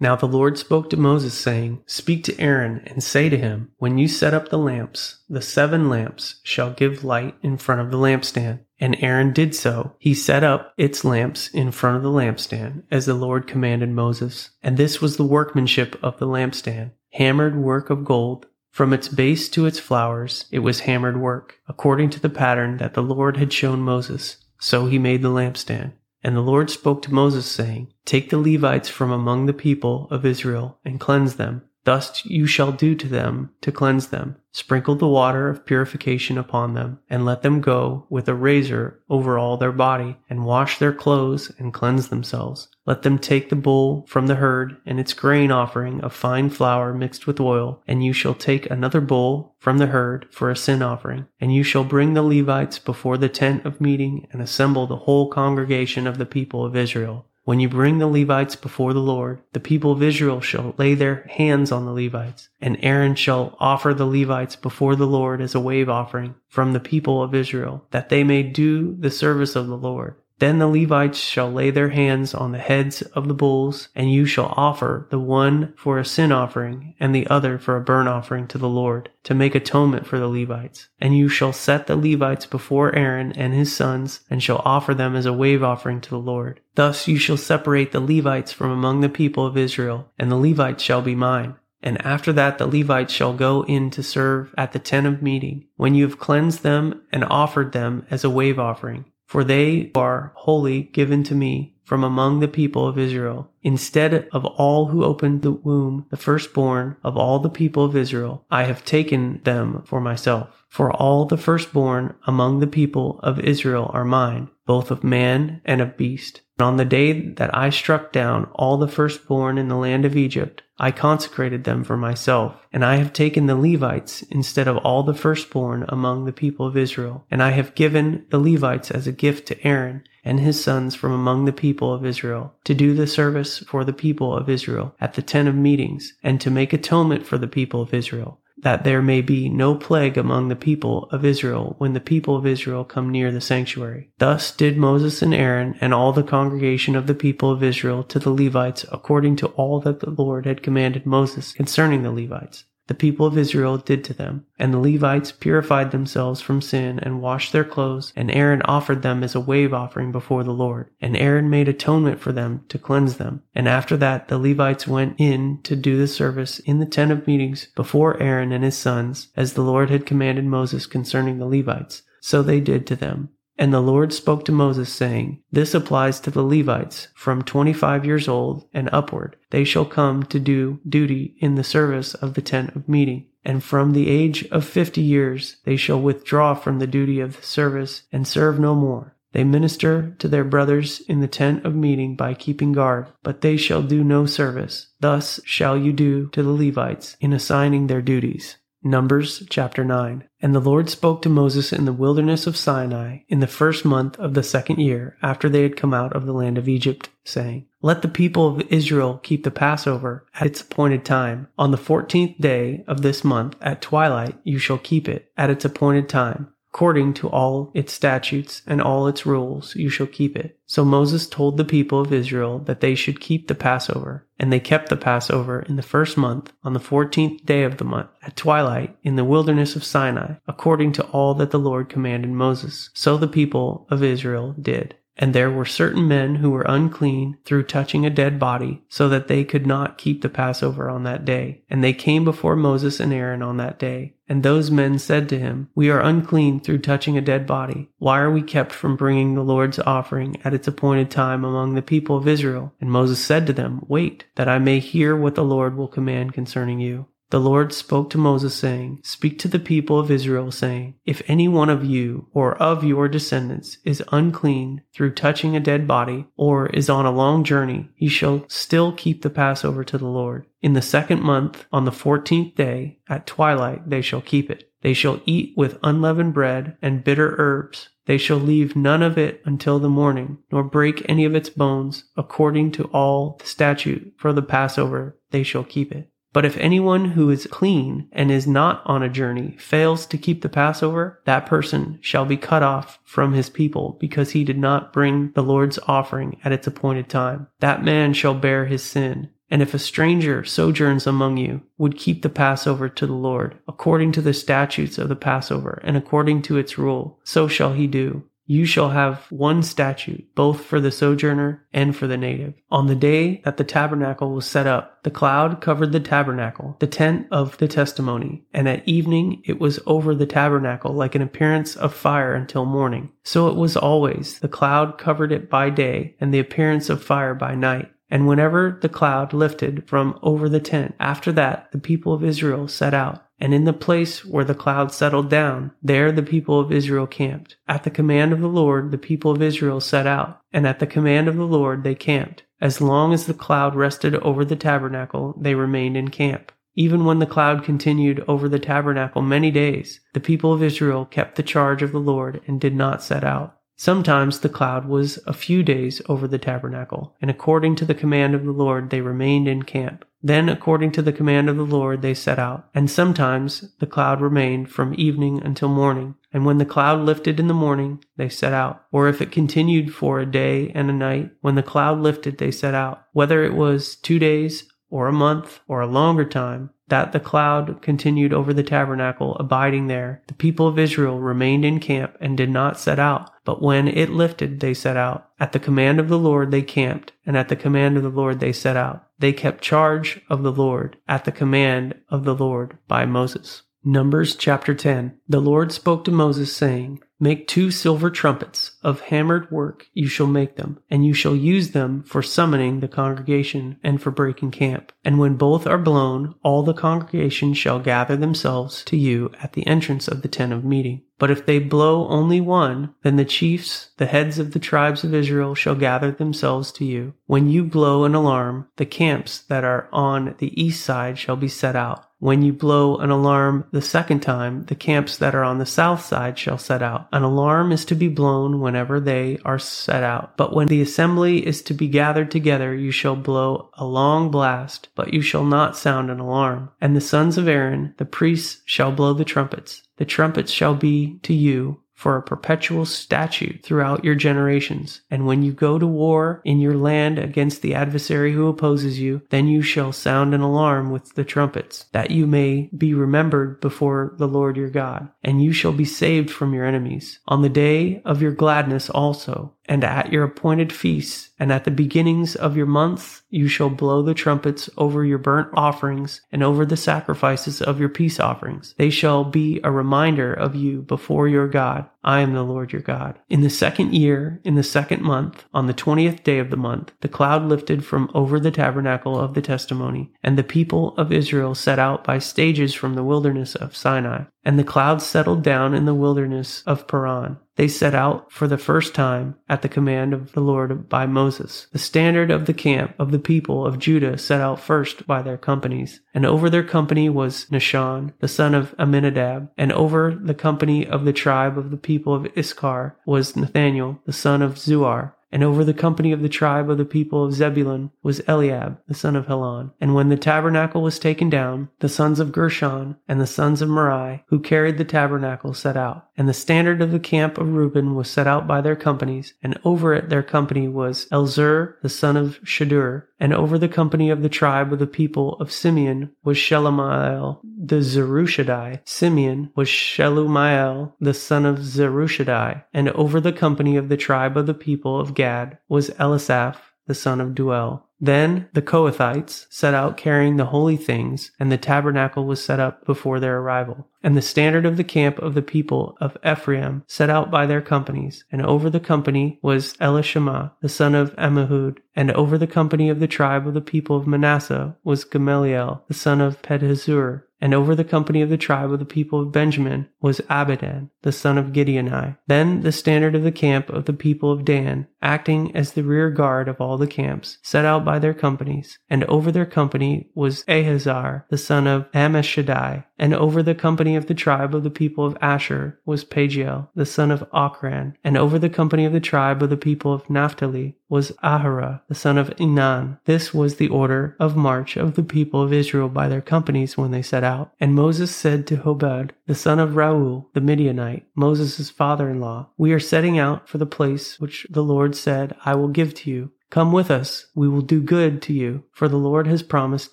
Now the Lord spoke to Moses, saying, Speak to Aaron, and say to him, When you set up the lamps, the seven lamps shall give light in front of the lampstand. And Aaron did so. He set up its lamps in front of the lampstand, as the Lord commanded Moses. And this was the workmanship of the lampstand hammered work of gold. From its base to its flowers, it was hammered work, according to the pattern that the Lord had shown Moses. So he made the lampstand. And the Lord spoke to Moses, saying, Take the Levites from among the people of Israel and cleanse them. Thus you shall do to them to cleanse them. Sprinkle the water of purification upon them, and let them go with a razor over all their body, and wash their clothes and cleanse themselves. Let them take the bull from the herd and its grain offering of fine flour mixed with oil, and you shall take another bull from the herd for a sin offering. And you shall bring the Levites before the tent of meeting and assemble the whole congregation of the people of Israel. When you bring the Levites before the Lord, the people of Israel shall lay their hands on the Levites, and Aaron shall offer the Levites before the Lord as a wave offering from the people of Israel, that they may do the service of the Lord. Then the Levites shall lay their hands on the heads of the bulls, and you shall offer the one for a sin offering, and the other for a burnt offering to the Lord, to make atonement for the Levites. And you shall set the Levites before Aaron and his sons, and shall offer them as a wave offering to the Lord. Thus you shall separate the Levites from among the people of Israel, and the Levites shall be mine. And after that the Levites shall go in to serve at the tent of meeting, when you have cleansed them and offered them as a wave offering for they are wholly given to me from among the people of Israel. Instead of all who opened the womb, the firstborn of all the people of Israel, I have taken them for myself. For all the firstborn among the people of Israel are mine, both of man and of beast. And on the day that I struck down all the firstborn in the land of Egypt, I consecrated them for myself, and I have taken the Levites instead of all the firstborn among the people of Israel, and I have given the Levites as a gift to Aaron and his sons from among the people of Israel, to do the service for the people of Israel at the tent of meetings, and to make atonement for the people of Israel that there may be no plague among the people of Israel when the people of Israel come near the sanctuary. Thus did Moses and Aaron and all the congregation of the people of Israel to the Levites according to all that the Lord had commanded Moses concerning the Levites the people of Israel did to them. And the Levites purified themselves from sin and washed their clothes, and Aaron offered them as a wave offering before the Lord. And Aaron made atonement for them to cleanse them. And after that, the Levites went in to do the service in the tent of meetings before Aaron and his sons, as the Lord had commanded Moses concerning the Levites. So they did to them. And the Lord spoke to Moses, saying, This applies to the Levites from 25 years old and upward. They shall come to do duty in the service of the tent of meeting. And from the age of 50 years they shall withdraw from the duty of the service and serve no more. They minister to their brothers in the tent of meeting by keeping guard, but they shall do no service. Thus shall you do to the Levites in assigning their duties. Numbers chapter 9. And the Lord spoke to Moses in the wilderness of Sinai in the first month of the second year after they had come out of the land of Egypt, saying, Let the people of Israel keep the Passover at its appointed time. On the fourteenth day of this month at twilight you shall keep it at its appointed time. According to all its statutes and all its rules, you shall keep it. So Moses told the people of Israel that they should keep the Passover. And they kept the Passover in the first month, on the fourteenth day of the month, at twilight, in the wilderness of Sinai, according to all that the Lord commanded Moses. So the people of Israel did. And there were certain men who were unclean through touching a dead body, so that they could not keep the Passover on that day. And they came before Moses and Aaron on that day. And those men said to him, We are unclean through touching a dead body. Why are we kept from bringing the Lord's offering at its appointed time among the people of Israel? And Moses said to them, Wait, that I may hear what the Lord will command concerning you. The Lord spoke to Moses, saying, Speak to the people of Israel, saying, If any one of you or of your descendants is unclean through touching a dead body, or is on a long journey, he shall still keep the Passover to the Lord. In the second month, on the fourteenth day, at twilight, they shall keep it. They shall eat with unleavened bread and bitter herbs. They shall leave none of it until the morning, nor break any of its bones, according to all the statute for the Passover, they shall keep it. But if anyone who is clean and is not on a journey fails to keep the Passover, that person shall be cut off from his people because he did not bring the Lord's offering at its appointed time. That man shall bear his sin. And if a stranger sojourns among you, would keep the Passover to the Lord, according to the statutes of the Passover and according to its rule, so shall he do. You shall have one statute, both for the sojourner and for the native. On the day that the tabernacle was set up, the cloud covered the tabernacle, the tent of the testimony, and at evening it was over the tabernacle like an appearance of fire until morning. So it was always. The cloud covered it by day, and the appearance of fire by night. And whenever the cloud lifted from over the tent, after that the people of Israel set out and in the place where the cloud settled down, there the people of Israel camped. At the command of the Lord, the people of Israel set out, and at the command of the Lord they camped. As long as the cloud rested over the tabernacle, they remained in camp. Even when the cloud continued over the tabernacle many days, the people of Israel kept the charge of the Lord and did not set out. Sometimes the cloud was a few days over the tabernacle, and according to the command of the Lord they remained in camp. Then, according to the command of the Lord, they set out. And sometimes the cloud remained from evening until morning. And when the cloud lifted in the morning, they set out. Or if it continued for a day and a night, when the cloud lifted, they set out. Whether it was two days, or a month, or a longer time, that the cloud continued over the tabernacle, abiding there. The people of Israel remained in camp and did not set out. But when it lifted, they set out. At the command of the Lord, they camped, and at the command of the Lord, they set out. They kept charge of the Lord at the command of the Lord by Moses. Numbers chapter 10. The Lord spoke to Moses, saying, Make two silver trumpets of hammered work, you shall make them, and you shall use them for summoning the congregation and for breaking camp. And when both are blown, all the congregation shall gather themselves to you at the entrance of the tent of meeting. But if they blow only one, then the chiefs, the heads of the tribes of Israel, shall gather themselves to you. When you blow an alarm, the camps that are on the east side shall be set out. When you blow an alarm the second time, the camps that are on the south side shall set out. An alarm is to be blown whenever they are set out. But when the assembly is to be gathered together, you shall blow a long blast, but you shall not sound an alarm. And the sons of Aaron, the priests, shall blow the trumpets. The trumpets shall be to you for a perpetual statute throughout your generations. And when you go to war in your land against the adversary who opposes you, then you shall sound an alarm with the trumpets, that you may be remembered before the Lord your God, and you shall be saved from your enemies. On the day of your gladness also, and at your appointed feasts, and at the beginnings of your months, you shall blow the trumpets over your burnt offerings and over the sacrifices of your peace offerings. They shall be a reminder of you before your God. I am the Lord your God. In the second year, in the second month, on the twentieth day of the month, the cloud lifted from over the tabernacle of the testimony, and the people of Israel set out by stages from the wilderness of Sinai. And the cloud settled down in the wilderness of Paran. They set out for the first time at the command of the Lord by Moses. The standard of the camp of the people of Judah set out first by their companies. And over their company was Nahshon, the son of Amminadab. And over the company of the tribe of the people of Issachar was Nethanel, the son of Zuar. And over the company of the tribe of the people of Zebulun was Eliab, the son of Helon. And when the tabernacle was taken down, the sons of Gershon and the sons of Merari, who carried the tabernacle, set out. And the standard of the camp of Reuben was set out by their companies, and over it their company was Elizur, the son of Shedeur. And over the company of the tribe of the people of Simeon was Shelumiel, the Zurishaddai. Simeon was Shelumiel, the son of Zurishaddai. And over the company of the tribe of the people of Gad was Eliasaph, the son of Deuel. Then the Kohathites set out carrying the holy things, and the tabernacle was set up before their arrival. And the standard of the camp of the people of Ephraim set out by their companies, and over the company was Elishama, the son of Ammihud, and over the company of the tribe of the people of Manasseh was Gamaliel, the son of Pedahzur, And over the company of the tribe of the people of Benjamin was Abidan, the son of Gideoni. Then the standard of the camp of the people of Dan, acting as the rear guard of all the camps, set out by their companies. And over their company was Ahiezer, the son of Ammishaddai. And over the company of the tribe of the people of Asher was Pagiel, the son of Ochran. And over the company of the tribe of the people of Naphtali was Ahira, the son of Enan. This was the order of march of the people of Israel by their companies when they set out. And Moses said to Hobab, the son of Reuel, the Midianite, Moses' father-in-law, We are setting out for the place which the Lord said, I will give to you. Come with us, we will do good to you, for the Lord has promised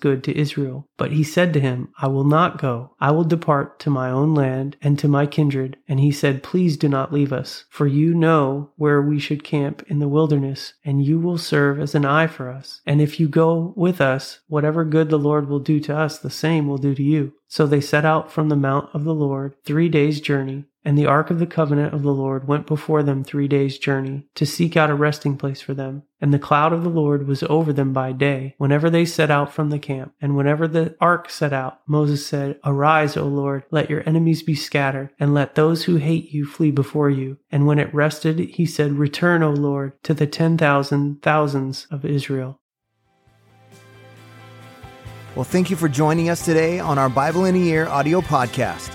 good to Israel. But he said to him, I will not go. I will depart to my own land and to my kindred. And he said, Please do not leave us, for you know where we should camp in the wilderness, and you will serve as an eye for us. And if you go with us, whatever good the Lord will do to us, the same will do to you. So they set out from the mount of the Lord, three days' journey. And the ark of the covenant of the Lord went before them three days' journey, to seek out a resting place for them. And the cloud of the Lord was over them by day, whenever they set out from the camp. And whenever the ark set out, Moses said, Arise, O Lord, let your enemies be scattered, and let those who hate you flee before you. And when it rested, he said, Return, O Lord, to the ten thousand thousands of Israel. Well, thank you for joining us today on our Bible in a Year audio podcast.